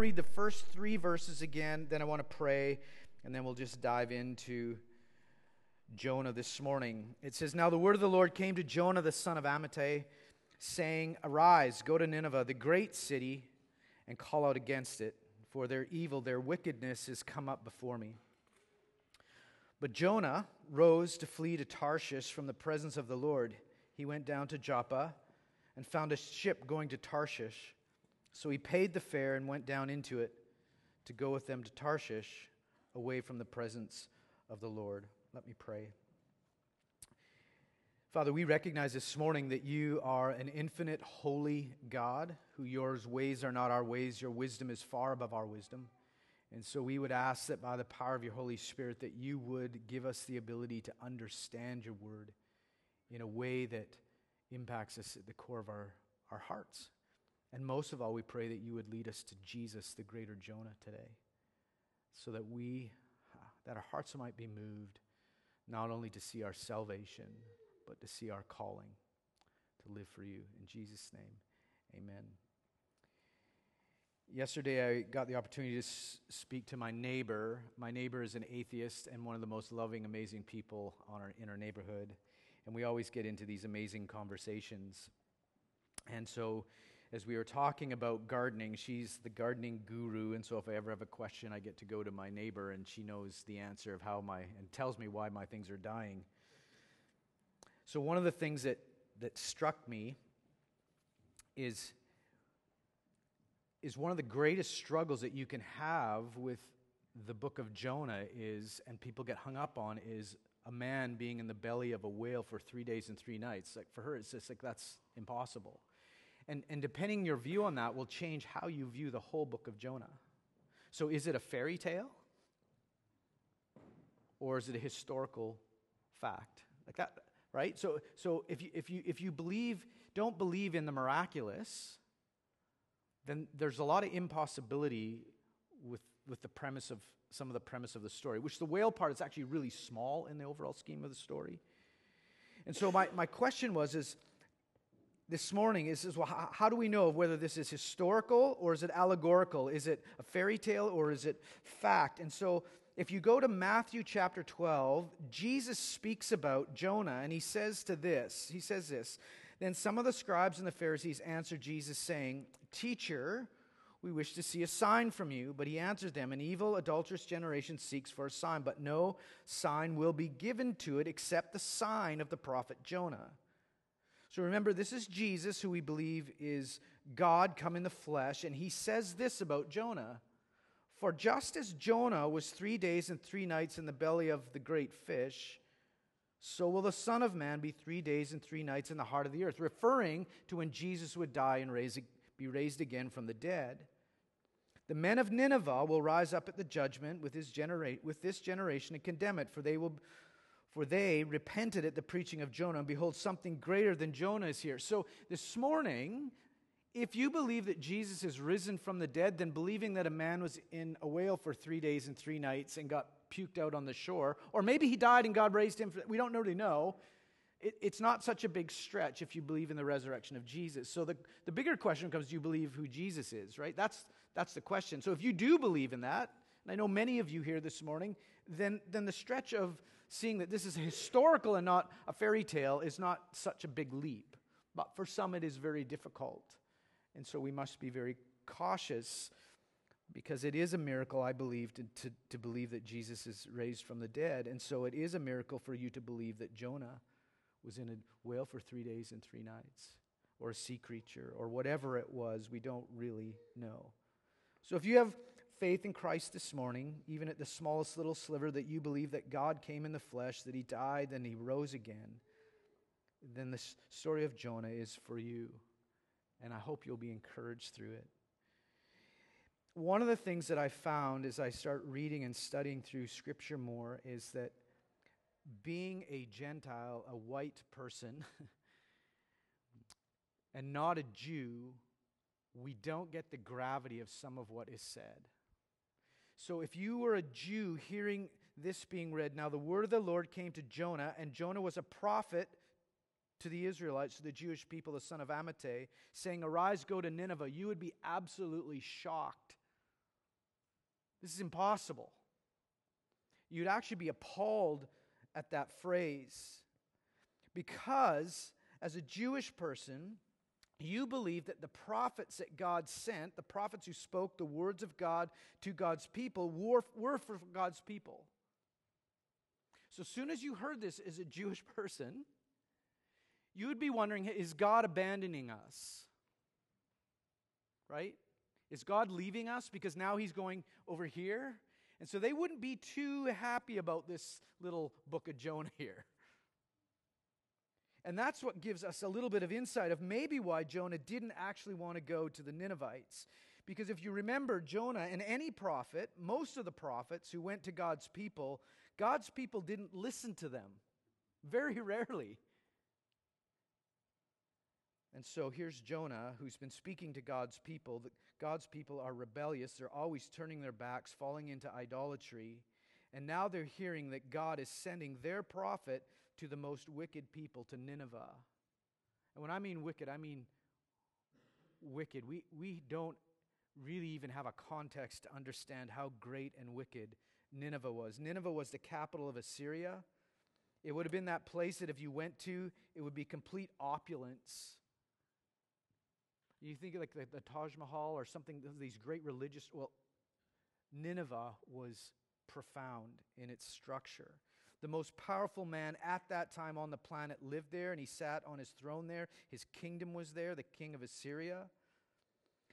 to read the first three verses again, then I want to pray, and then we'll just dive into Jonah this morning. It says, Now the word of the Lord came to Jonah the son of Amittai, saying, Arise, go to Nineveh, the great city, and call out against it, for their evil, their wickedness has come up before me. But Jonah rose to flee to Tarshish from the presence of the Lord. He went down to Joppa and found a ship going to Tarshish. So he paid the fare and went down into it to go with them to Tarshish, away from the presence of the Lord. Let me pray. Father, we recognize this morning that you are an infinite, holy God, who your ways are not our ways, your wisdom is far above our wisdom. And so we would ask that by the power of your Holy Spirit, that you would give us the ability to understand your word in a way that impacts us at the core of our, our hearts. And most of all, we pray that you would lead us to Jesus, the greater Jonah, today, so that we, that our hearts might be moved not only to see our salvation, but to see our calling to live for you. In Jesus' name, amen. Yesterday, I got the opportunity to speak to my neighbor. My neighbor is an atheist and one of the most loving, amazing people on our, in our neighborhood. And we always get into these amazing conversations. And so, as we were talking about gardening, she's the gardening guru, and so if I ever have a question, I get to go to my neighbor, and she knows the answer of how my and tells me why my things are dying. So one of the things that that struck me is is one of the greatest struggles that you can have with the book of Jonah is, and people get hung up on, is a man being in the belly of a whale for three days and three nights. Like for her, it's just like that's impossible. And, and depending your view on that will change how you view the whole book of Jonah. So is it a fairy tale? Or is it a historical fact? Like that, right? So, so if, you, if, you, if you believe, don't believe in the miraculous, then there's a lot of impossibility with, with the premise of some of the premise of the story, which the whale part is actually really small in the overall scheme of the story. And so my, my question was is this morning is, is well, how, how do we know whether this is historical or is it allegorical? Is it a fairy tale or is it fact? And so if you go to Matthew chapter 12, Jesus speaks about Jonah and he says to this, he says this, then some of the scribes and the Pharisees answered Jesus saying, "Teacher, we wish to see a sign from you. But he answered them, An evil, adulterous generation seeks for a sign, but no sign will be given to it except the sign of the prophet Jonah. So remember, this is Jesus, who we believe is God come in the flesh, and he says this about Jonah For just as Jonah was three days and three nights in the belly of the great fish, so will the Son of Man be three days and three nights in the heart of the earth, referring to when Jesus would die and raise, be raised again from the dead. The men of Nineveh will rise up at the judgment with, genera- with this generation and condemn it, for they will for they repented at the preaching of Jonah, and behold, something greater than Jonah is here. So this morning, if you believe that Jesus is risen from the dead, then believing that a man was in a whale for three days and three nights and got puked out on the shore, or maybe he died and God raised him, for, we don't really know. It, it's not such a big stretch if you believe in the resurrection of Jesus. So the, the bigger question comes do you believe who Jesus is, right? That's, that's the question. So if you do believe in that, and I know many of you here this morning, then, then the stretch of seeing that this is historical and not a fairy tale is not such a big leap. But for some, it is very difficult. And so we must be very cautious because it is a miracle, I believe, to, to, to, believe that Jesus is raised from the dead. And so it is a miracle for you to believe that Jonah was in a whale for three days and three nights, or a sea creature, or whatever it was. We don't really know. So if you have faith in Christ this morning, even at the smallest little sliver that you believe that God came in the flesh, that he died, and he rose again, then the story of Jonah is for you. And I hope you'll be encouraged through it. One of the things that I found as I start reading and studying through Scripture more is that being a Gentile, a white person, and not a Jew, we don't get the gravity of some of what is said. So if you were a Jew hearing this being read, now the word of the Lord came to Jonah, and Jonah was a prophet to the Israelites, to the Jewish people, the son of Amittai, saying, Arise, go to Nineveh, you would be absolutely shocked. This is impossible. You'd actually be appalled at that phrase. Because, as a Jewish person, you believe that the prophets that God sent, the prophets who spoke the words of God to God's people, were, for God's people. So, as soon as you heard this as a Jewish person, you would be wondering is God abandoning us? Right? Is God leaving us because now he's going over here? And so they wouldn't be too happy about this little book of Jonah here. And that's what gives us a little bit of insight of maybe why Jonah didn't actually want to go to the Ninevites. Because if you remember Jonah and any prophet, most of the prophets who went to God's people, God's people didn't listen to them. Very rarely. And so here's Jonah, who's been speaking to God's people. God's people are rebellious. They're always turning their backs, falling into idolatry. And now they're hearing that God is sending their prophet to the most wicked people, to Nineveh. And when I mean wicked, I mean wicked. We, we don't really even have a context to understand how great and wicked Nineveh was. Nineveh was the capital of Assyria. It would have been that place that if you went to, it would be complete opulence. You think like the, the Taj Mahal or something, these great religious, well, Nineveh was profound in its structure. The most powerful man at that time on the planet lived there, and he sat on his throne there. His kingdom was there, the king of Assyria.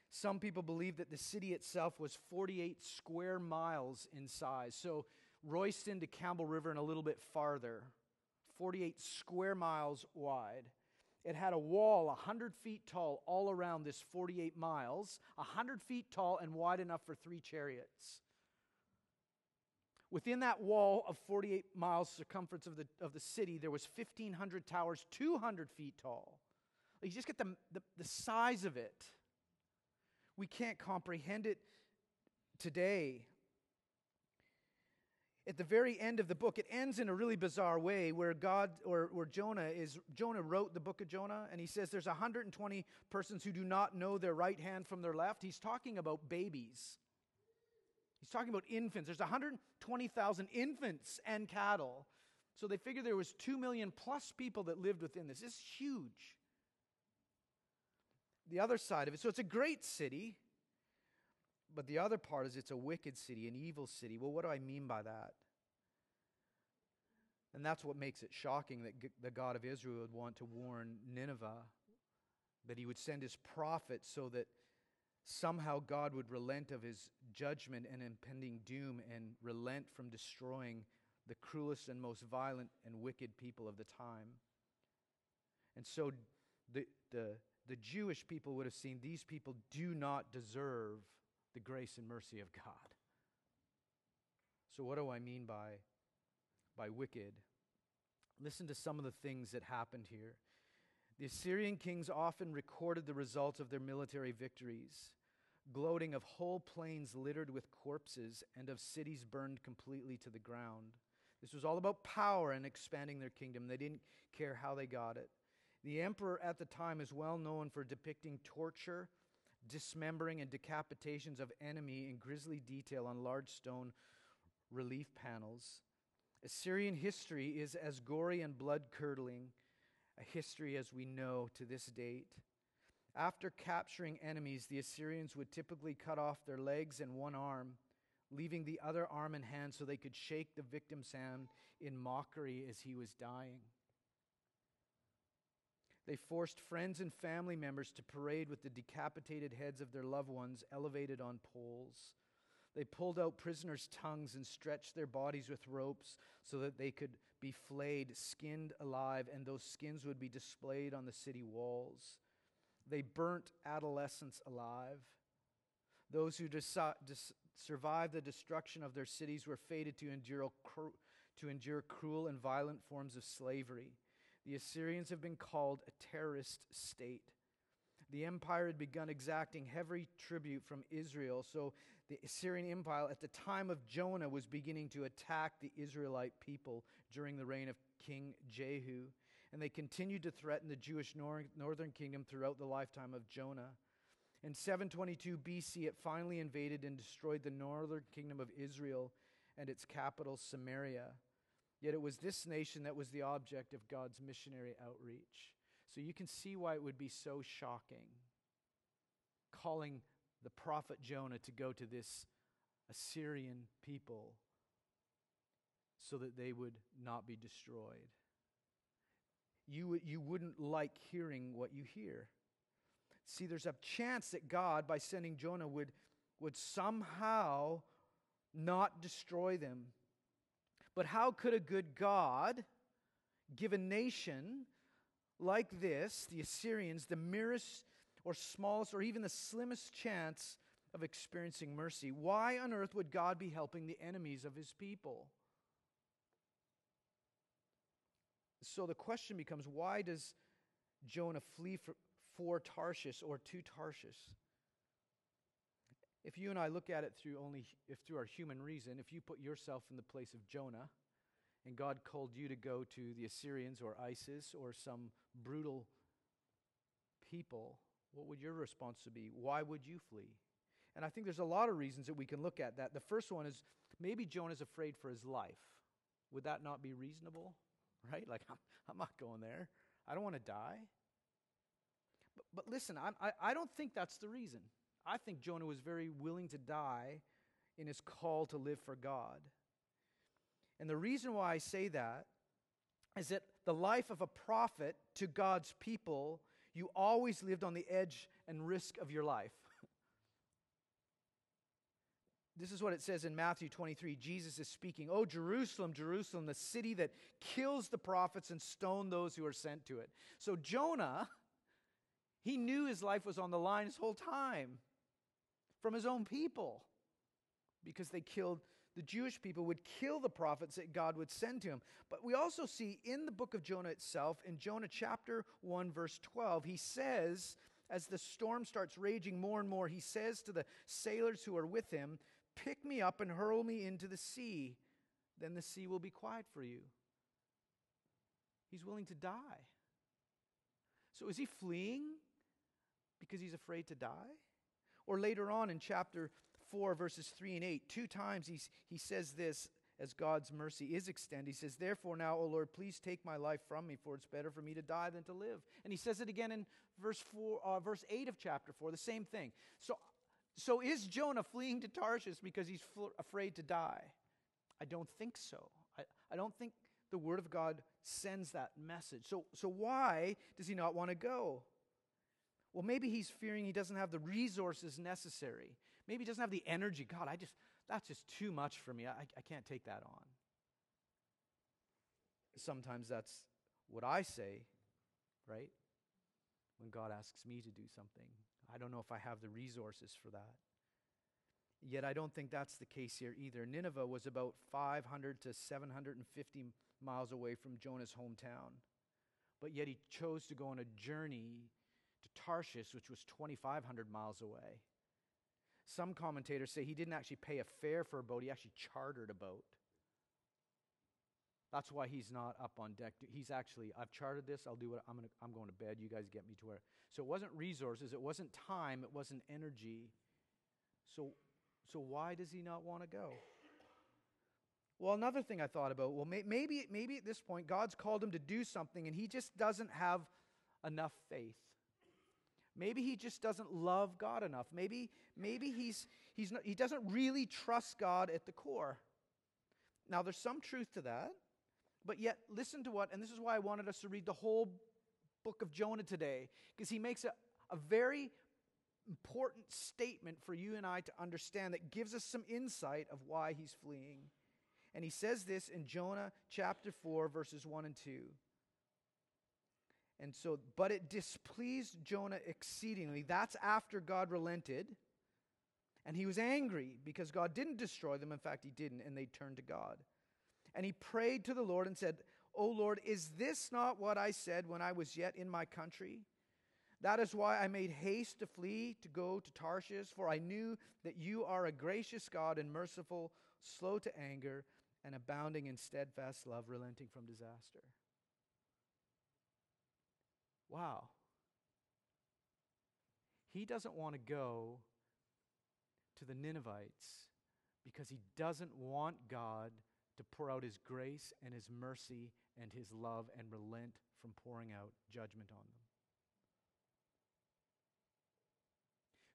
Some people believe that the city itself was 48 square miles in size. So, Royston to Campbell River and a little bit farther, 48 square miles wide. It had a wall 100 feet tall all around this 48 miles, 100 feet tall and wide enough for three chariots. Within that wall of 48 miles circumference of the, of the city, there was 1,500 towers, 200 feet tall. You just get the, the, the size of it. We can't comprehend it today at the very end of the book, it ends in a really bizarre way where God or where Jonah is Jonah wrote the book of Jonah and he says there's 120 persons who do not know their right hand from their left. He's talking about babies. He's talking about infants. There's 120,000 infants and cattle. So they figure there was 2 million plus people that lived within this. Is huge. The other side of it, so it's a great city. But the other part is it's a wicked city, an evil city. Well, what do I mean by that? And that's what makes it shocking that the God of Israel would want to warn Nineveh, that he would send his prophet so that somehow God would relent of his judgment and impending doom and relent from destroying the cruelest and most violent and wicked people of the time. And so the, the, the Jewish people would have seen these people do not deserve the grace and mercy of God. So, what do I mean by, by wicked? Listen to some of the things that happened here. The Assyrian kings often recorded the results of their military victories, gloating of whole plains littered with corpses and of cities burned completely to the ground. This was all about power and expanding their kingdom. They didn't care how they got it. The emperor at the time is well known for depicting torture dismembering and decapitations of enemy in grisly detail on large stone relief panels. Assyrian history is as gory and blood curdling a history as we know to this date. After capturing enemies, the Assyrians would typically cut off their legs and one arm, leaving the other arm and hand so they could shake the victim's hand in mockery as he was dying. They forced friends and family members to parade with the decapitated heads of their loved ones elevated on poles. They pulled out prisoners' tongues and stretched their bodies with ropes so that they could be flayed, skinned alive, and those skins would be displayed on the city walls. They burnt adolescents alive. Those who survived the destruction of their cities were fated to endure, to endure cruel and violent forms of slavery. The Assyrians have been called a terrorist state. The empire had begun exacting heavy tribute from Israel, so the Assyrian Empire at the time of Jonah was beginning to attack the Israelite people during the reign of King Jehu. And they continued to threaten the Jewish nor- northern kingdom throughout the lifetime of Jonah. In 722 BC, it finally invaded and destroyed the northern kingdom of Israel and its capital, Samaria. Yet it was this nation that was the object of God's missionary outreach. So you can see why it would be so shocking calling the prophet Jonah to go to this Assyrian people so that they would not be destroyed. You, you wouldn't like hearing what you hear. See, there's a chance that God, by sending Jonah, would, would somehow not destroy them. But how could a good God give a nation like this, the Assyrians, the merest or smallest or even the slimmest chance of experiencing mercy? Why on earth would God be helping the enemies of his people? So the question becomes why does Jonah flee for, for Tarshish or to Tarshish? If you and I look at it through only if through our human reason, if you put yourself in the place of Jonah and God called you to go to the Assyrians or ISIS or some brutal people, what would your response be? Why would you flee? And I think there's a lot of reasons that we can look at that. The first one is maybe Jonah's afraid for his life. Would that not be reasonable? Right? Like, I'm, I'm not going there. I don't want to die. But, but listen, I, I don't think that's the reason. I think Jonah was very willing to die in his call to live for God. And the reason why I say that is that the life of a prophet to God's people, you always lived on the edge and risk of your life. this is what it says in Matthew 23. Jesus is speaking, Oh, Jerusalem, Jerusalem, the city that kills the prophets and stone those who are sent to it. So Jonah, he knew his life was on the line his whole time from his own people because they killed the Jewish people would kill the prophets that God would send to him. But we also see in the book of Jonah itself, in Jonah chapter 1, verse 12, he says, as the storm starts raging more and more, he says to the sailors who are with him, Pick me up and hurl me into the sea. Then the sea will be quiet for you. He's willing to die. So is he fleeing because he's afraid to die? Or later on in chapter 4, verses 3 and 8, two times he's, he says this as God's mercy is extended. He says, Therefore, now, O Lord, please take my life from me, for it's better for me to die than to live. And he says it again in verse, four, uh, verse 8 of chapter 4, the same thing. So, so is Jonah fleeing to Tarshish because he's fl- afraid to die? I don't think so. I, I don't think the Word of God sends that message. So, so why does he not want to go? Well, maybe he's fearing he doesn't have the resources necessary. Maybe doesn't have the energy. God, I just, that's just too much for me. I, I can't take that on. Sometimes that's what I say, right? When God asks me to do something. I don't know if I have the resources for that. Yet I don't think that's the case here either. Nineveh was about 500 to 750 miles away from Jonah's hometown. But yet he chose to go on a journey to Tarshish, which was 2,500 miles away. Some commentators say he didn't actually pay a fare for a boat, he actually chartered a boat. That's why he's not up on deck. He's actually, I've chartered this, I'll do what I'm, gonna, I'm going to bed, you guys get me to where. So it wasn't resources, it wasn't time, it wasn't energy. So, so why does he not want to go? Well, another thing I thought about, well, may, maybe, maybe at this point, God's called him to do something and he just doesn't have enough faith. Maybe he just doesn't love God enough. Maybe, maybe he's, he's not, he doesn't really trust God at the core. Now, there's some truth to that, but yet, listen to what, and this is why I wanted us to read the whole book of Jonah today, because he makes a, a very important statement for you and I to understand that gives us some insight of why he's fleeing. And he says this in Jonah chapter 4, verses 1 and 2. And so, but it displeased Jonah exceedingly. That's after God relented. And he was angry because God didn't destroy them. In fact, he didn't, and they turned to God. And he prayed to the Lord and said, O Lord, is this not what I said when I was yet in my country? That is why I made haste to flee to go to Tarshish, for I knew that you are a gracious God and merciful, slow to anger, and abounding in steadfast love, relenting from disaster. Wow. He doesn't want to go to the Ninevites because he doesn't want God to pour out his grace and his mercy and his love and relent from pouring out judgment on them.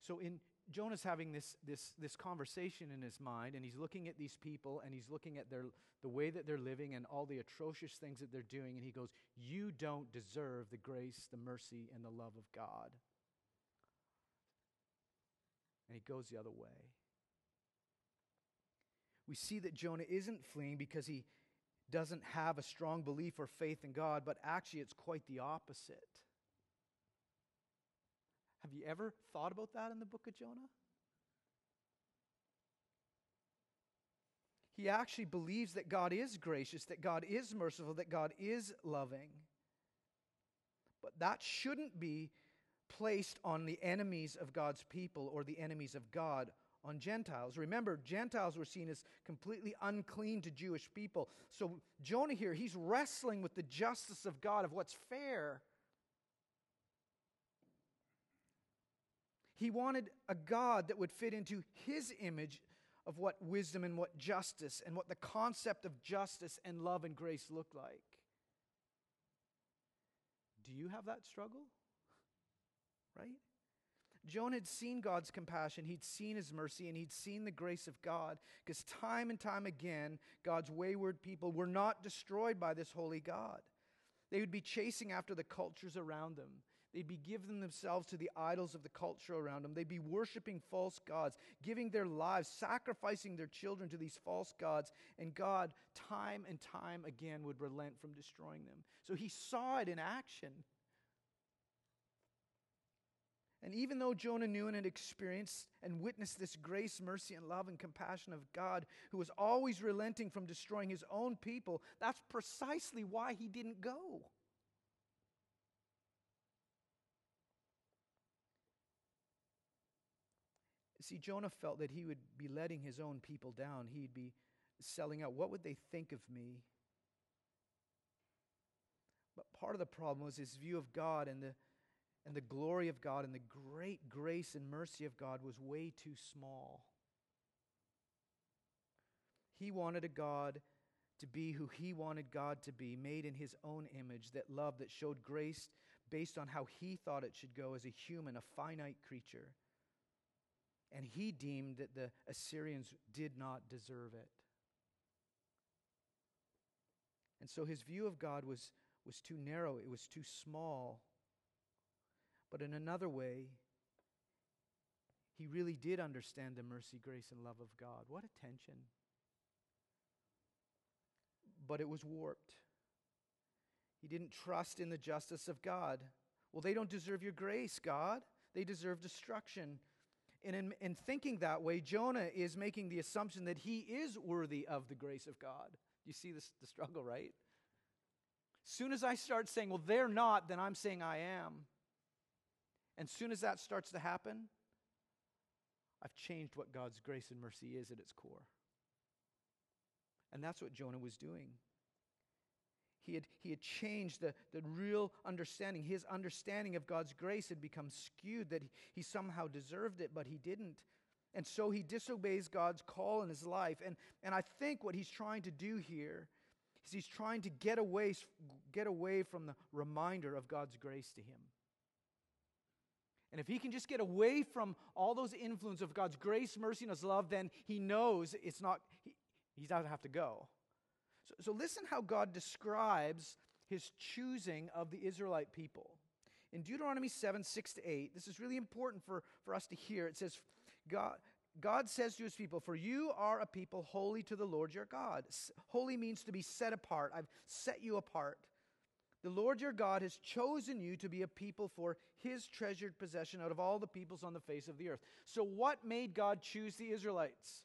So in Jonah's having this, this, this conversation in his mind, and he's looking at these people, and he's looking at their, the way that they're living and all the atrocious things that they're doing, and he goes, You don't deserve the grace, the mercy, and the love of God. And he goes the other way. We see that Jonah isn't fleeing because he doesn't have a strong belief or faith in God, but actually it's quite the opposite. Have you ever thought about that in the book of Jonah? He actually believes that God is gracious, that God is merciful, that God is loving. But that shouldn't be placed on the enemies of God's people or the enemies of God on Gentiles. Remember, Gentiles were seen as completely unclean to Jewish people. So Jonah here, he's wrestling with the justice of God, of what's fair. He wanted a God that would fit into his image of what wisdom and what justice and what the concept of justice and love and grace look like. Do you have that struggle? Right? Jonah had seen God's compassion, he'd seen his mercy, and he'd seen the grace of God because time and time again, God's wayward people were not destroyed by this holy God. They would be chasing after the cultures around them. They'd be giving themselves to the idols of the culture around them. They'd be worshiping false gods, giving their lives, sacrificing their children to these false gods. And God, time and time again, would relent from destroying them. So he saw it in action. And even though Jonah knew and had experienced and witnessed this grace, mercy, and love and compassion of God, who was always relenting from destroying his own people, that's precisely why he didn't go. See, Jonah felt that he would be letting his own people down. He'd be selling out. What would they think of me? But part of the problem was his view of God and the, and the glory of God and the great grace and mercy of God was way too small. He wanted a God to be who he wanted God to be, made in his own image, that love, that showed grace based on how he thought it should go as a human, a finite creature and he deemed that the Assyrians did not deserve it. And so his view of God was, was too narrow, it was too small. But in another way, he really did understand the mercy, grace, and love of God. What a tension. But it was warped. He didn't trust in the justice of God. Well, they don't deserve your grace, God. They deserve destruction. And in, in thinking that way, Jonah is making the assumption that he is worthy of the grace of God. You see this, the struggle, right? Soon as I start saying, well, they're not, then I'm saying I am. And soon as that starts to happen, I've changed what God's grace and mercy is at its core. And that's what Jonah was doing. He had, he had changed the, the real understanding. His understanding of God's grace had become skewed, that he, somehow deserved it, but he didn't. And so he disobeys God's call in his life. And, and I think what he's trying to do here is he's trying to get away, get away from the reminder of God's grace to him. And if he can just get away from all those influence of God's grace, mercy, and his love, then he knows it's not, he, he doesn't have to go. So, so listen how God describes his choosing of the Israelite people. In Deuteronomy 7 6 to 8, this is really important for, for us to hear. It says, God, God says to his people, For you are a people holy to the Lord your God. Holy means to be set apart. I've set you apart. The Lord your God has chosen you to be a people for his treasured possession out of all the peoples on the face of the earth. So, what made God choose the Israelites?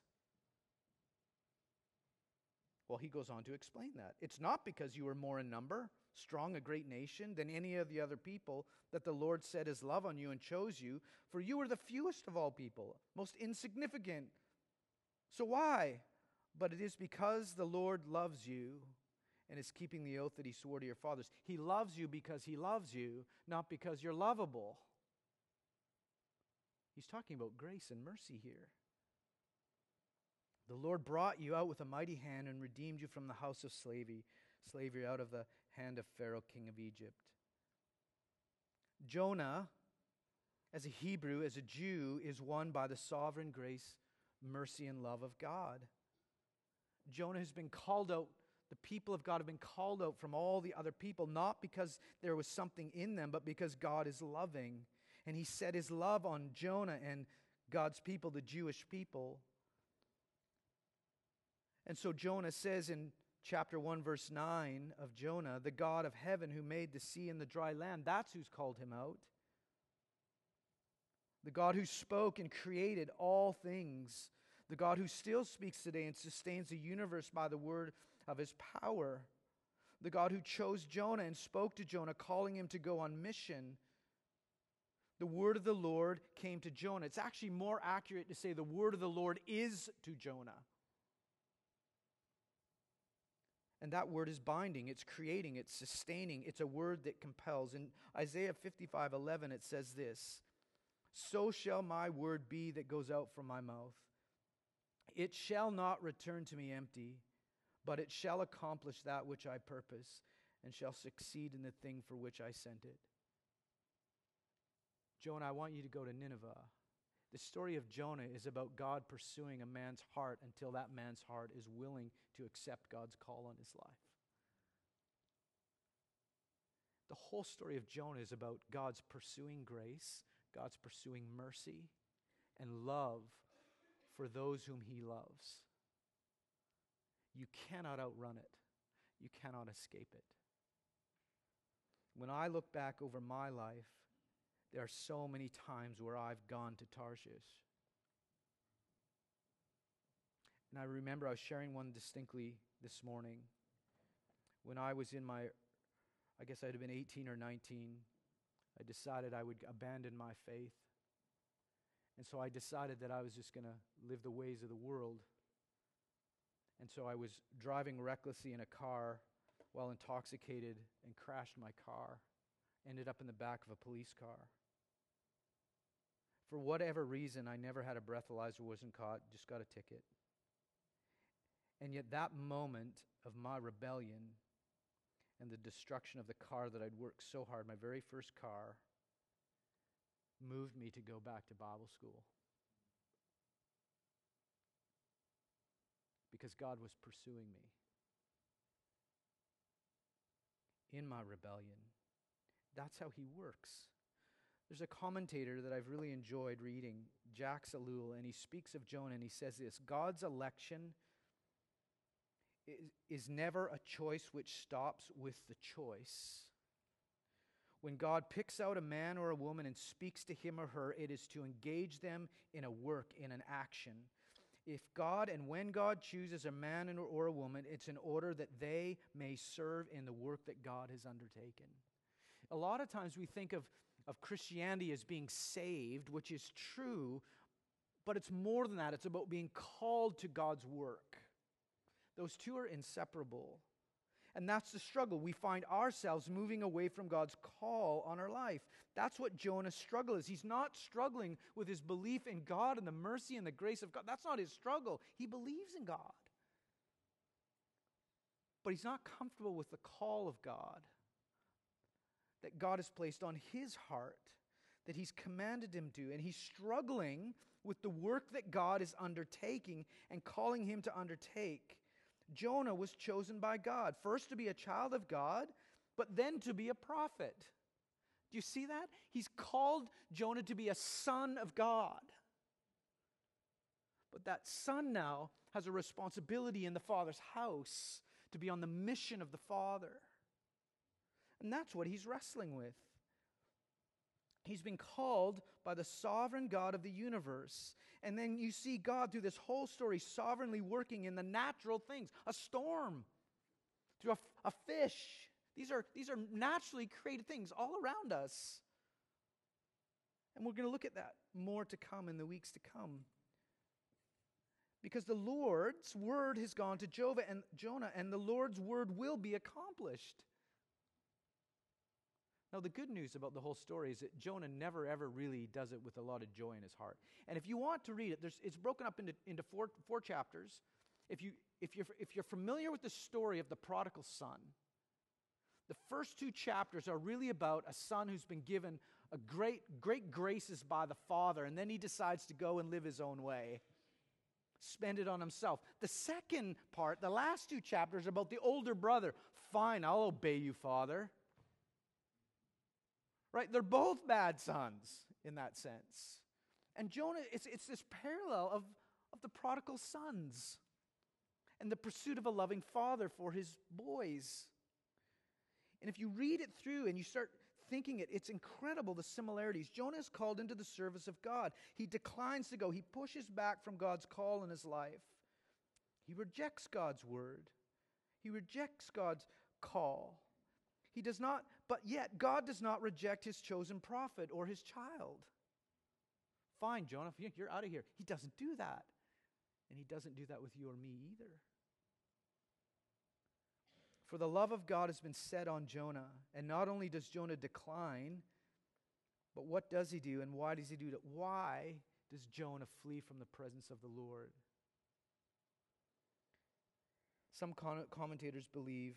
Well, he goes on to explain that. It's not because you were more in number, strong, a great nation than any of the other people that the Lord set his love on you and chose you, for you were the fewest of all people, most insignificant. So why? But it is because the Lord loves you and is keeping the oath that he swore to your fathers. He loves you because he loves you, not because you're lovable. He's talking about grace and mercy here. The Lord brought you out with a mighty hand and redeemed you from the house of slavery, slavery out of the hand of Pharaoh, king of Egypt. Jonah, as a Hebrew, as a Jew, is won by the sovereign grace, mercy, and love of God. Jonah has been called out, the people of God have been called out from all the other people, not because there was something in them, but because God is loving. And he set his love on Jonah and God's people, the Jewish people. And so Jonah says in chapter 1, verse 9 of Jonah, the God of heaven who made the sea and the dry land, that's who's called him out. The God who spoke and created all things. The God who still speaks today and sustains the universe by the word of his power. The God who chose Jonah and spoke to Jonah, calling him to go on mission. The word of the Lord came to Jonah. It's actually more accurate to say the word of the Lord is to Jonah. And that word is binding, it's creating, it's sustaining, it's a word that compels. In Isaiah 55 11, it says this So shall my word be that goes out from my mouth. It shall not return to me empty, but it shall accomplish that which I purpose, and shall succeed in the thing for which I sent it. Jonah, I want you to go to Nineveh. The story of Jonah is about God pursuing a man's heart until that man's heart is willing to accept God's call on his life. The whole story of Jonah is about God's pursuing grace, God's pursuing mercy, and love for those whom he loves. You cannot outrun it, you cannot escape it. When I look back over my life, there are so many times where I've gone to Tarshish. And I remember I was sharing one distinctly this morning. When I was in my, I guess I'd have been 18 or 19, I decided I would abandon my faith. And so I decided that I was just going to live the ways of the world. And so I was driving recklessly in a car while intoxicated and crashed my car. Ended up in the back of a police car. For whatever reason, I never had a breathalyzer, wasn't caught, just got a ticket. And yet, that moment of my rebellion and the destruction of the car that I'd worked so hard, my very first car, moved me to go back to Bible school. Because God was pursuing me in my rebellion. That's how He works. There's a commentator that I've really enjoyed reading, Jacques Ellul, and he speaks of Jonah and he says this God's election is, is never a choice which stops with the choice. When God picks out a man or a woman and speaks to him or her, it is to engage them in a work, in an action. If God and when God chooses a man or a woman, it's in order that they may serve in the work that God has undertaken. A lot of times we think of of Christianity as being saved, which is true, but it's more than that. It's about being called to God's work. Those two are inseparable. And that's the struggle. We find ourselves moving away from God's call on our life. That's what Jonah's struggle is. He's not struggling with his belief in God and the mercy and the grace of God. That's not his struggle. He believes in God. But he's not comfortable with the call of God that God has placed on his heart, that he's commanded him to. And he's struggling with the work that God is undertaking and calling him to undertake. Jonah was chosen by God, first to be a child of God, but then to be a prophet. Do you see that? He's called Jonah to be a son of God. But that son now has a responsibility in the Father's house to be on the mission of the Father. And that's what he's wrestling with. He's been called by the sovereign God of the universe. And then you see God through this whole story sovereignly working in the natural things a storm, through a, a fish. These are, these are naturally created things all around us. And we're going to look at that more to come in the weeks to come. Because the Lord's word has gone to Jonah and, Jonah, and the Lord's word will be accomplished. Now, the good news about the whole story is that Jonah never ever really does it with a lot of joy in his heart. And if you want to read it, it's broken up into, into four, four chapters. If, you, if, you're, if you're familiar with the story of the prodigal son, the first two chapters are really about a son who's been given a great, great graces by the father, and then he decides to go and live his own way, spend it on himself. The second part, the last two chapters, are about the older brother. Fine, I'll obey you, father. Right? They're both bad sons in that sense. And Jonah, it's, it's this parallel of, of the prodigal sons and the pursuit of a loving father for his boys. And if you read it through and you start thinking it, it's incredible the similarities. Jonah is called into the service of God. He declines to go, he pushes back from God's call in his life. He rejects God's word, he rejects God's call. He does not, but yet God does not reject his chosen prophet or his child. Fine, Jonah, you're out of here. He doesn't do that. And he doesn't do that with you or me either. For the love of God has been set on Jonah. And not only does Jonah decline, but what does he do and why does he do it? Why does Jonah flee from the presence of the Lord? Some commentators believe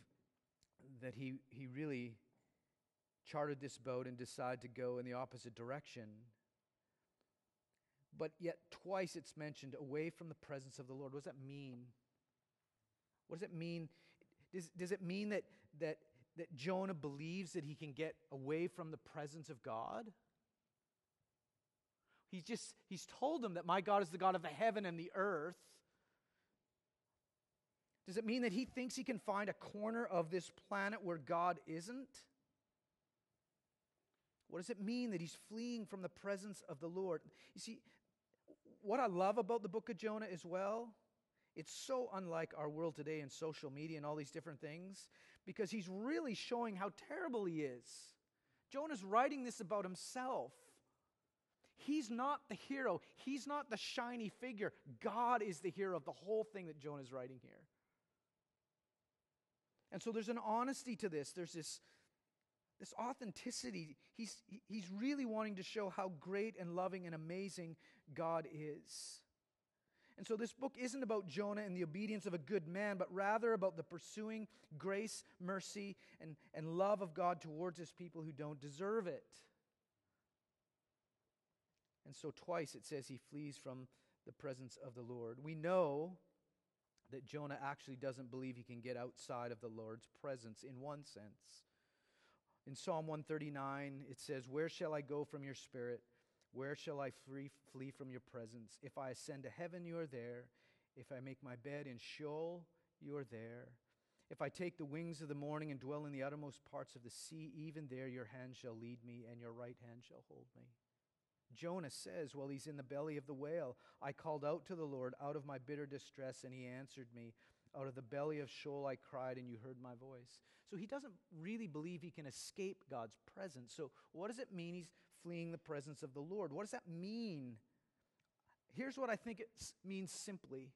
that he, he really chartered this boat and decide to go in the opposite direction. But yet, twice it's mentioned away from the presence of the Lord. What does that mean? What does it mean does, does it mean that, that, that Jonah believes that he can get away from the presence of God? He's just, he's told them that my God is the God of the heaven and the earth. Does it mean that he thinks he can find a corner of this planet where God isn't? What does it mean that he's fleeing from the presence of the Lord? You see, what I love about the book of Jonah as well it's so unlike our world today and social media and all these different things because he's really showing how terrible he is. Jonah's writing this about himself. He's not the hero, he's not the shiny figure. God is the hero of the whole thing that Jonah's writing here. And so there's an honesty to this. There's this, this authenticity. He's, he's really wanting to show how great and loving and amazing God is. And so this book isn't about Jonah and the obedience of a good man, but rather about the pursuing grace, mercy, and, and love of God towards his people who don't deserve it. And so twice it says he flees from the presence of the Lord. We know that Jonah actually doesn't believe he can get outside of the Lord's presence in one sense. In Psalm 139, it says, Where shall I go from your spirit? Where shall I flee, flee from your presence? If I ascend to heaven, you are there. If I make my bed in Sheol, you are there. If I take the wings of the morning and dwell in the uttermost parts of the sea, even there your hand shall lead me, and your right hand shall hold me. Jonah says, while he's in the belly of the whale, I called out to the Lord out of my bitter distress, and he answered me. Out of the belly of Sheol I cried, and you heard my voice. So he doesn't really believe he can escape God's presence. So, what does it mean he's fleeing the presence of the Lord. What does that mean? Here's what I think it means simply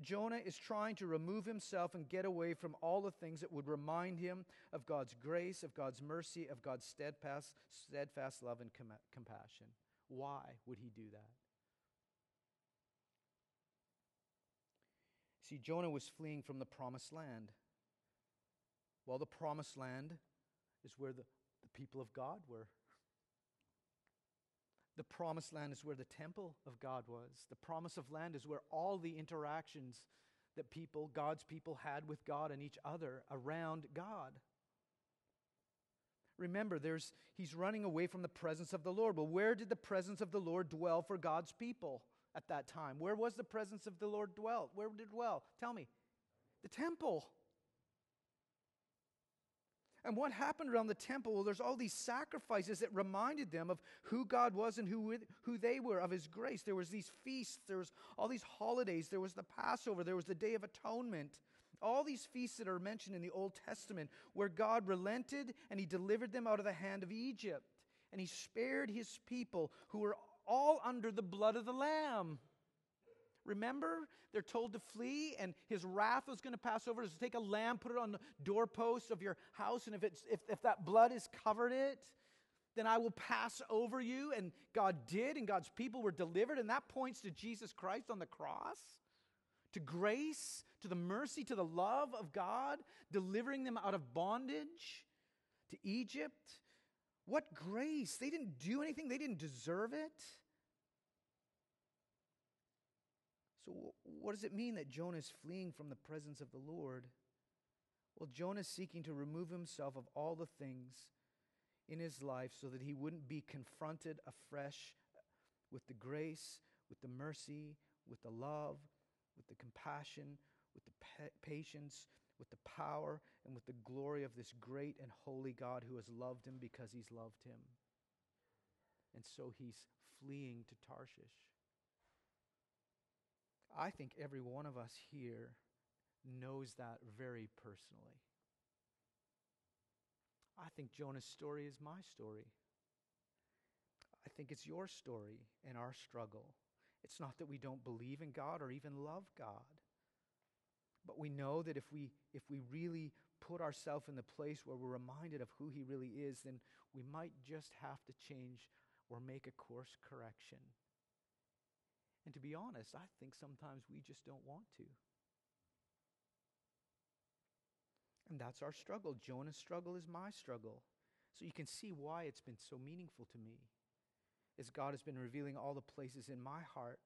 Jonah is trying to remove himself and get away from all the things that would remind him of God's grace, of God's mercy, of God's steadfast, steadfast love and com- compassion. Why would he do that? See, Jonah was fleeing from the promised land. Well, the promised land is where the the people of God were. The promised land is where the temple of God was. The promise of land is where all the interactions that people, God's people, had with God and each other around God. Remember, there's, he's running away from the presence of the Lord. Well, where did the presence of the Lord dwell for God's people at that time? Where was the presence of the Lord dwelt? Where did it dwell? Tell me. The temple. And what happened around the temple? Well, there's all these sacrifices that reminded them of who God was and who, who they were, of His grace. There was these feasts, there was all these holidays, there was the Passover, there was the Day of Atonement. All these feasts that are mentioned in the Old Testament, where God relented and He delivered them out of the hand of Egypt. And He spared His people who were all under the blood of the Lamb. Remember? They're told to flee, and his wrath was going to pass over. So take a lamb, put it on the doorpost of your house, and if, it's, if, if that blood has covered it, then I will pass over you. And God did, and God's people were delivered. And that points to Jesus Christ on the cross, to grace, to the mercy, to the love of God, delivering them out of bondage to Egypt. What grace! They didn't do anything, they didn't deserve it. So, what does it mean that Jonah is fleeing from the presence of the Lord? Well, Jonah is seeking to remove himself of all the things in his life so that he wouldn't be confronted afresh with the grace, with the mercy, with the love, with the compassion, with the patience, with the power, and with the glory of this great and holy God who has loved him because he's loved him. And so he's fleeing to Tarshish. I think every one of us here knows that very personally. I think Jonah's story is my story. I think it's your story and our struggle. It's not that we don't believe in God or even love God. But we know that if we, if we really put ourselves in the place where we're reminded of who He really is, then we might just have to change or make a course correction. And to be honest, I think sometimes we just don't want to. And that's our struggle. Jonah's struggle is my struggle. So you can see why it's been so meaningful to me. As God has been revealing all the places in my heart.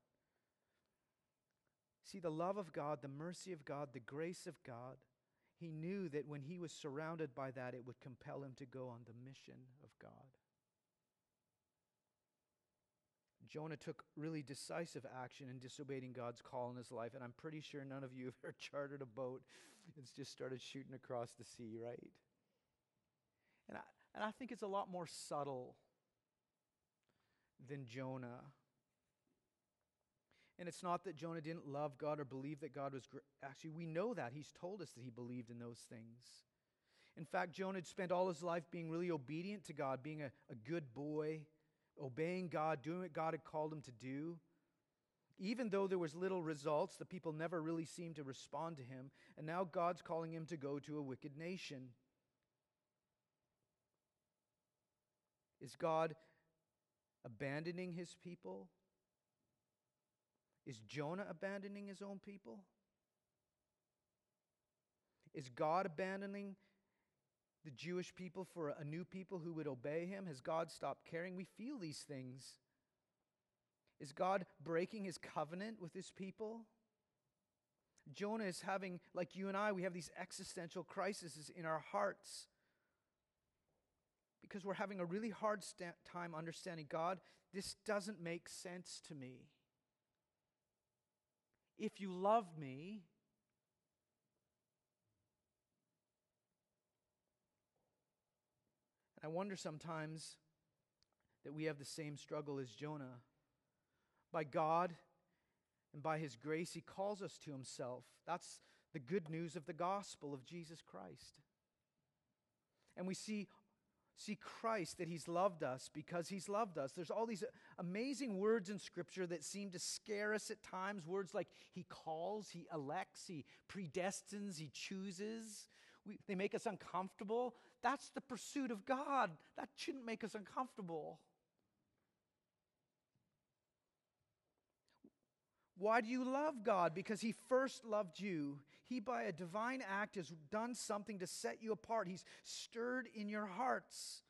See, the love of God, the mercy of God, the grace of God, he knew that when he was surrounded by that, it would compel him to go on the mission of God. Jonah took really decisive action in disobeying God's call in his life, and I'm pretty sure none of you have ever chartered a boat and just started shooting across the sea, right? And I, and I think it's a lot more subtle than Jonah. And it's not that Jonah didn't love God or believe that God was great. Actually, we know that. He's told us that he believed in those things. In fact, Jonah had spent all his life being really obedient to God, being a, a good boy obeying God, doing what God had called him to do. Even though there was little results, the people never really seemed to respond to him, and now God's calling him to go to a wicked nation. Is God abandoning his people? Is Jonah abandoning his own people? Is God abandoning the Jewish people for a new people who would obey him? Has God stopped caring? We feel these things. Is God breaking his covenant with his people? Jonah is having, like you and I, we have these existential crises in our hearts because we're having a really hard sta- time understanding God, this doesn't make sense to me. If you love me, I wonder sometimes that we have the same struggle as Jonah. By God and by His grace, He calls us to Himself. That's the good news of the gospel of Jesus Christ. And we see, see Christ, that He's loved us because He's loved us. There's all these amazing words in Scripture that seem to scare us at times. Words like He calls, He elects, He predestines, He chooses we, they make us uncomfortable. That's the pursuit of God. That shouldn't make us uncomfortable. Why do you love God? Because He first loved you. He, by a divine act, has done something to set you apart. He's stirred in your hearts.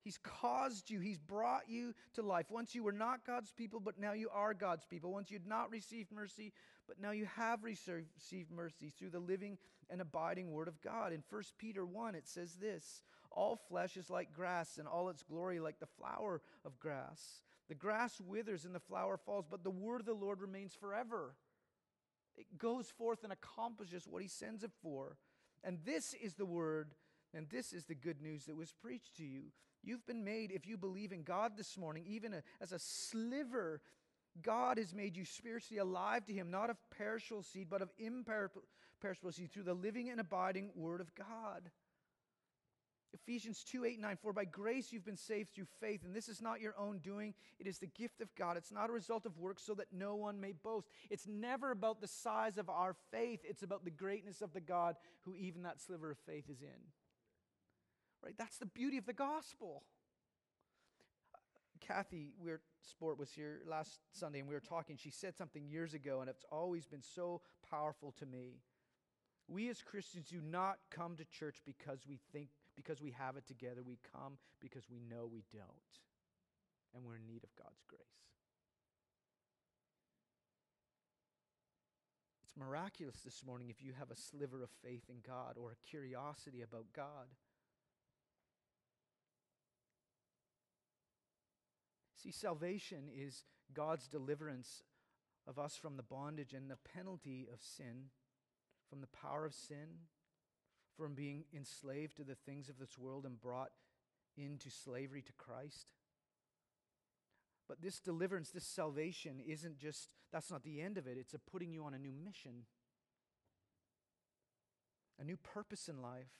He's caused you, He's brought you to life. Once you were not God's people, but now you are God's people. Once you'd not received mercy, but now you have received mercy through the living and abiding Word of God. In 1 Peter 1, it says this All flesh is like grass, and all its glory like the flower of grass. The grass withers and the flower falls, but the Word of the Lord remains forever. It goes forth and accomplishes what He sends it for. And this is the Word, and this is the good news that was preached to you. You've been made, if you believe in God this morning, even a, as a sliver, God has made you spiritually alive to Him, not of perishable seed, but of imperishable seed, through the living and abiding Word of God. Ephesians 2 8 9, for by grace you've been saved through faith, and this is not your own doing. It is the gift of God. It's not a result of works so that no one may boast. It's never about the size of our faith, it's about the greatness of the God who even that sliver of faith is in. Right? That's the beauty of the gospel. Kathy Weir Sport was here last Sunday and we were talking. She said something years ago, and it's always been so powerful to me. We as Christians do not come to church because we think because we have it together. We come because we know we don't. And we're in need of God's grace. It's miraculous this morning if you have a sliver of faith in God or a curiosity about God. See, salvation is God's deliverance of us from the bondage and the penalty of sin, from the power of sin, from being enslaved to the things of this world and brought into slavery to Christ. But this deliverance, this salvation, isn't just, that's not the end of it. It's a putting you on a new mission, a new purpose in life.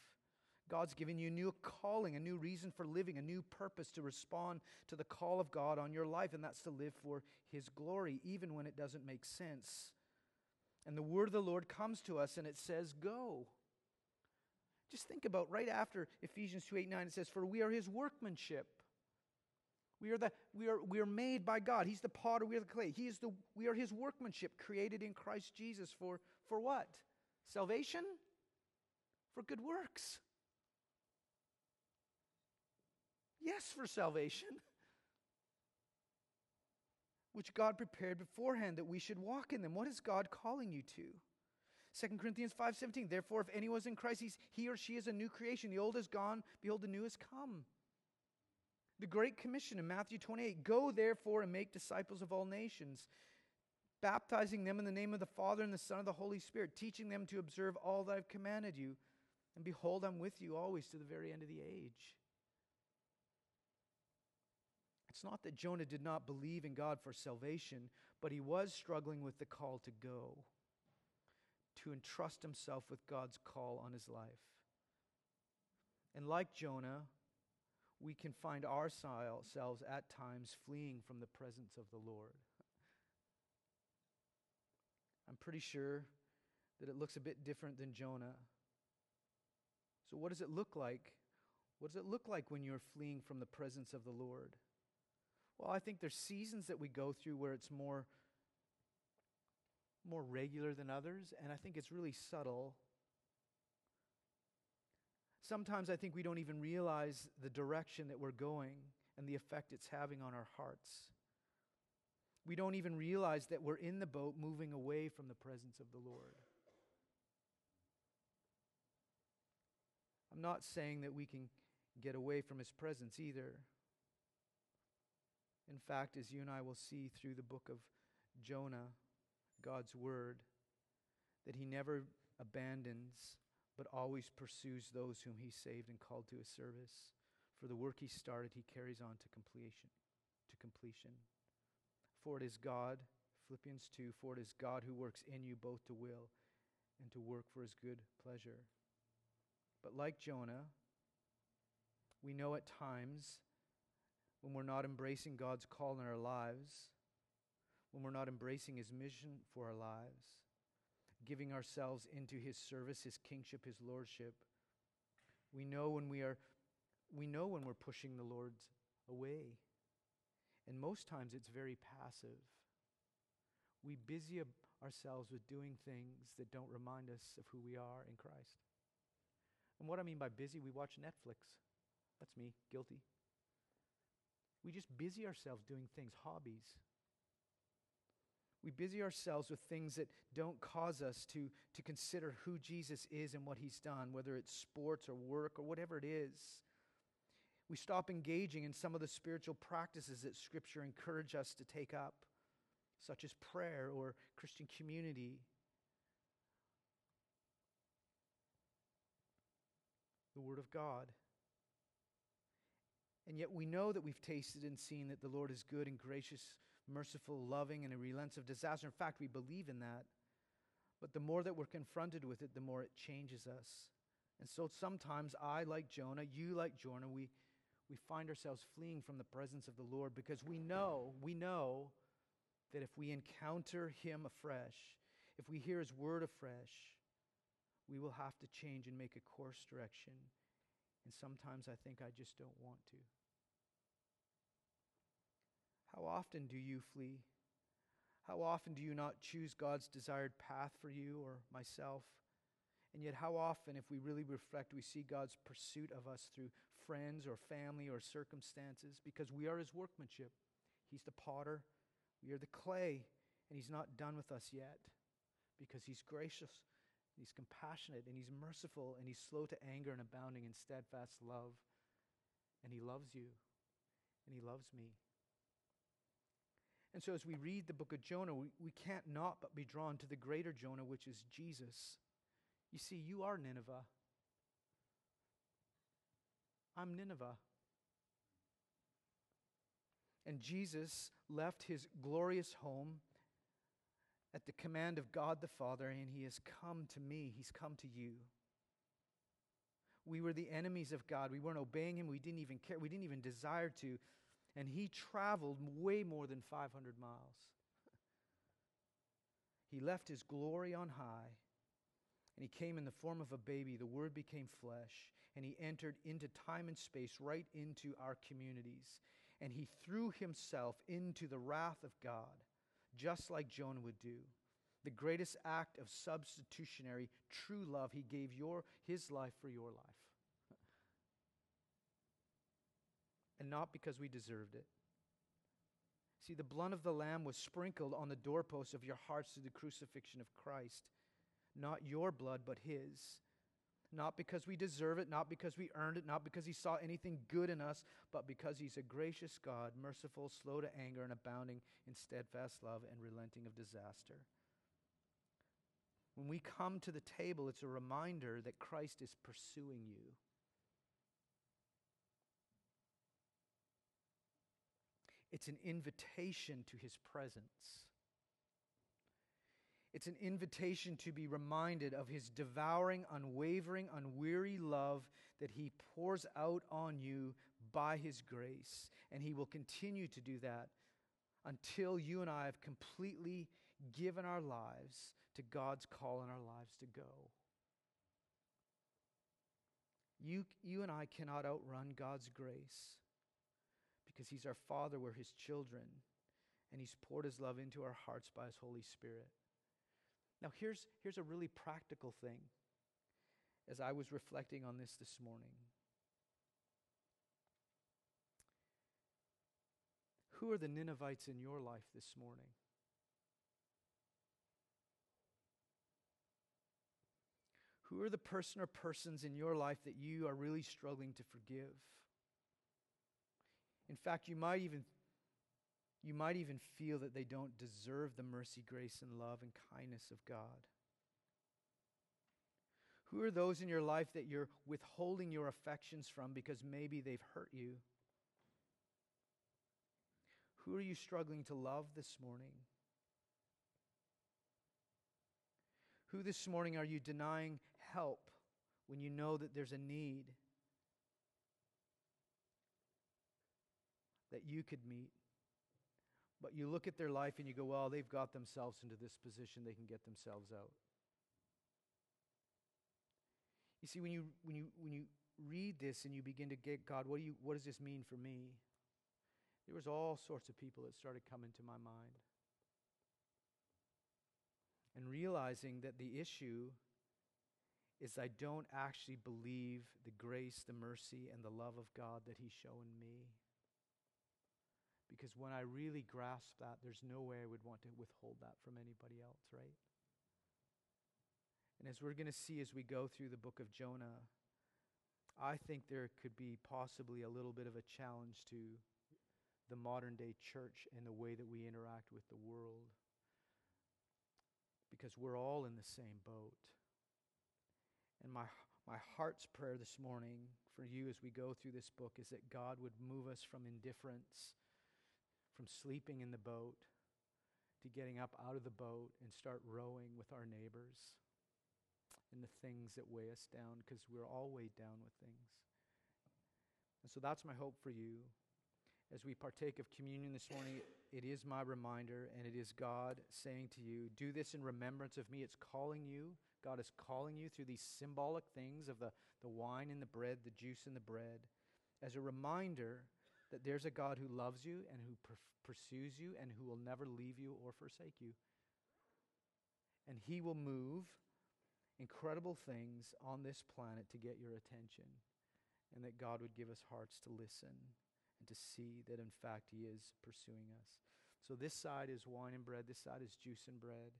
God's given you a new calling, a new reason for living, a new purpose to respond to the call of God on your life, and that's to live for His glory, even when it doesn't make sense. And the word of the Lord comes to us and it says, Go. Just think about right after Ephesians 2 8 9, it says, For we are his workmanship. We are, the, we, are, we are made by God. He's the potter, we are the clay. He is the, we are his workmanship, created in Christ Jesus for, for what? Salvation? For good works. Yes, for salvation, which God prepared beforehand that we should walk in them. What is God calling you to? 2 Corinthians 5:17 Therefore if anyone is in Christ he or she is a new creation. The old is gone. Behold the new has come. The great commission in Matthew 28 Go therefore and make disciples of all nations baptizing them in the name of the Father and the Son and the Holy Spirit teaching them to observe all that I've commanded you. And behold I'm with you always to the very end of the age. It's not that Jonah did not believe in God for salvation but he was struggling with the call to go to entrust himself with God's call on his life. And like Jonah, we can find ourselves at times fleeing from the presence of the Lord. I'm pretty sure that it looks a bit different than Jonah. So, what does it look like? What does it look like when you're fleeing from the presence of the Lord? Well, I think there's seasons that we go through where it's more more regular than others, and I think it's really subtle. Sometimes I think we don't even realize the direction that we're going and the effect it's having on our hearts. We don't even realize that we're in the boat moving away from the presence of the Lord. I'm not saying that we can get away from his presence either. In fact, as you and I will see through the book of Jonah, God's word, that he never abandons, but always pursues those whom he saved and called to his service. For the work he started, he carries on to completion. To completion. For it is God, Philippians 2, for it is God who works in you both to will and to work for his good pleasure. But like Jonah, we know at times when we're not embracing God's call in our lives, when we're not embracing His mission for our lives, giving ourselves into His service, His kingship, His lordship. We know when we are, we know when we're pushing the Lord's away. And most times it's very passive. We busy ourselves with doing things that don't remind us of who we are in Christ. And what I mean by busy, we watch Netflix. That's me, guilty. We just busy ourselves doing things, hobbies, we busy ourselves with things that don't cause us to, to consider who Jesus is and what he's done, whether it's sports or work or whatever it is. We stop engaging in some of the spiritual practices that Scripture encourage us to take up, such as prayer or Christian community. The Word of God. And yet we know that we've tasted and seen that the Lord is good and gracious merciful, loving, and he relents of disaster. In fact, we believe in that. But the more that we're confronted with it, the more it changes us And so sometimes I, like Jonah, you, like Jonah, we, we find ourselves fleeing from the presence of the Lord because we know, we know that if we encounter Him afresh, if we hear His word afresh, we will have to change and make a course direction. And sometimes I think I just don't want to. How often do you flee? How often do you not choose God's desired path for you or myself? And yet, how often, if we really reflect, we see God's pursuit of us through friends or family or circumstances because we are His workmanship. He's the potter, we are the clay, and He's not done with us yet because He's gracious, He's compassionate, and He's merciful, and He's slow to anger and abounding in steadfast love. And He loves you, and He loves me. And so, as we read the book of Jonah, we, we can't not but be drawn to the greater Jonah, which is Jesus. You see, you are Nineveh. I'm Nineveh. And Jesus left his glorious home at the command of God the Father, and he has come to me. He's come to you. We were the enemies of God. We weren't obeying him. We didn't even care. We didn't even desire to. And he traveled way more than 500 miles. He left his glory on high and he came in the form of a baby. The Word became flesh, and he entered into time and space, right into our communities. And he threw himself into the wrath of God, just like Jonah would do. The greatest act of substitutionary true love, he gave your, his life for your life. And not because we deserved it. See, the blood of the Lamb was sprinkled on the doorposts of your hearts through the crucifixion of Christ not your blood, but His. Not because we deserve it, not because we earned it, not because He saw anything good in us, but because He's a gracious God, merciful, slow to anger, and abounding in steadfast love and relenting of disaster. When we come to the table, it's a reminder that Christ is pursuing you. It's an invitation to his presence. It's an invitation to be reminded of his devouring, unwavering, unweary love that he pours out on you by his grace. And he will continue to do that until you and I have completely given our lives to God's call in our lives to go. You, you and I cannot outrun God's grace because He's our Father, we're His children, and He's poured His love into our hearts by His Holy Spirit. Now, here's, here's a really practical thing as I was reflecting on this this morning. Who are the Ninevites in your life this morning? Who are the person or persons in your life that you are really struggling to forgive? In fact, you might even you might even feel that they don't deserve the mercy, grace, and love and kindness of God. Who are those in your life that you're withholding your affections from because maybe they've hurt you? Who are you struggling to love this morning? Who this morning are you denying help when you know that there's a need that you could meet? But you look at their life and you go, well, they've got themselves into this position, they can get themselves out. You see, when you, when you, when you read this and you begin to get, God, what, do you, what does this mean for me? There was all sorts of people that started coming to my mind. And realizing that the issue is I don't actually believe the grace, the mercy, and the love of God that He's shown me. Because when I really grasp that, there's no way I would want to withhold that from anybody else, right? And as we're going to see as we go through the book of Jonah, I think there could be possibly a little bit of a challenge to the modern day church and the way that we interact with the world. Because we're all in the same boat. And my, my heart's prayer this morning for you as we go through this book is that God would move us from indifference from sleeping in the boat to getting up out of the boat and start rowing with our neighbors. and the things that weigh us down because we're all weighed down with things. And so that's my hope for you. As we partake of communion this morning, it is my reminder, and it is God saying to you, Do this in remembrance of me. It's calling you. God is calling you through these symbolic things of the, the wine and the bread, the juice and the bread, as a reminder that there's a God who loves you and who per- pursues you and who will never leave you or forsake you. And He will move incredible things on this planet to get your attention, and that God would give us hearts to listen and to see that in fact He is pursuing us. So, this side is wine and bread, this side is juice and bread.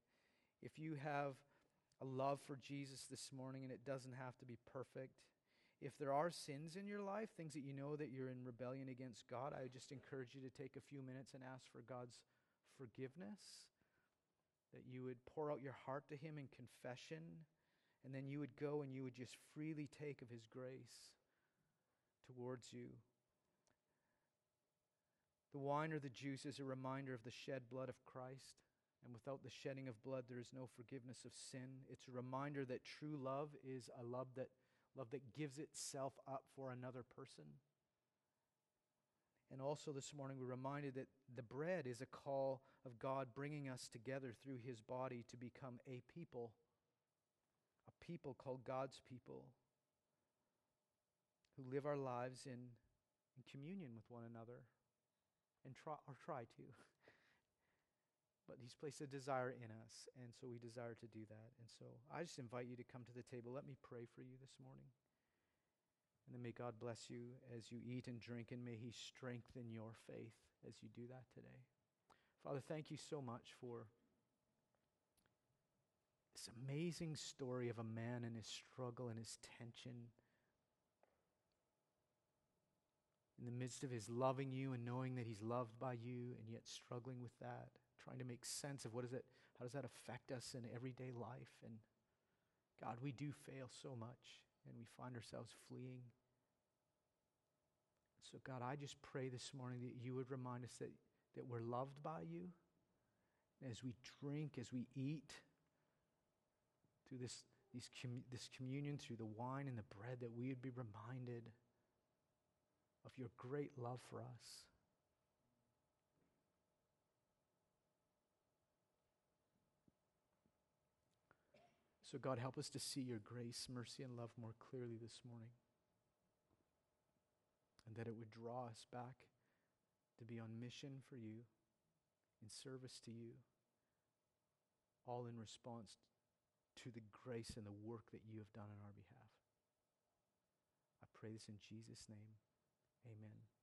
If you have a love for Jesus this morning, and it doesn't have to be perfect, if there are sins in your life, things that you know that you're in rebellion against God, I would just encourage you to take a few minutes and ask for God's forgiveness. That you would pour out your heart to Him in confession, and then you would go and you would just freely take of His grace towards you. The wine or the juice is a reminder of the shed blood of Christ. And without the shedding of blood, there is no forgiveness of sin. It's a reminder that true love is a love that love that gives itself up for another person. And also this morning, we're reminded that the bread is a call of God bringing us together through his body to become a people, a people called God's people, who live our lives in, in communion with one another and try, or try to. but He's placed a desire in us, and so we desire to do that. And so I just invite you to come to the table. Let me pray for you this morning. And then may God bless you as you eat and drink, and may He strengthen your faith as you do that today. Father, thank you so much for this amazing story of a man and his struggle and his tension. In the midst of his loving you and knowing that he's loved by you, and yet struggling with that trying to make sense of what is it, how does that affect us in everyday life? And God, we do fail so much and we find ourselves fleeing. So, God, I just pray this morning that you would remind us that, that we're loved by you. As we drink, as we eat, through this, these this communion, through the wine and the bread, that we would be reminded of your great love for us. So, God, help us to see your grace, mercy, and love more clearly this morning. And that it would draw us back to be on mission for you, in service to you, all in response to the grace and the work that you have done on our behalf. I pray this in Jesus' name. Amen.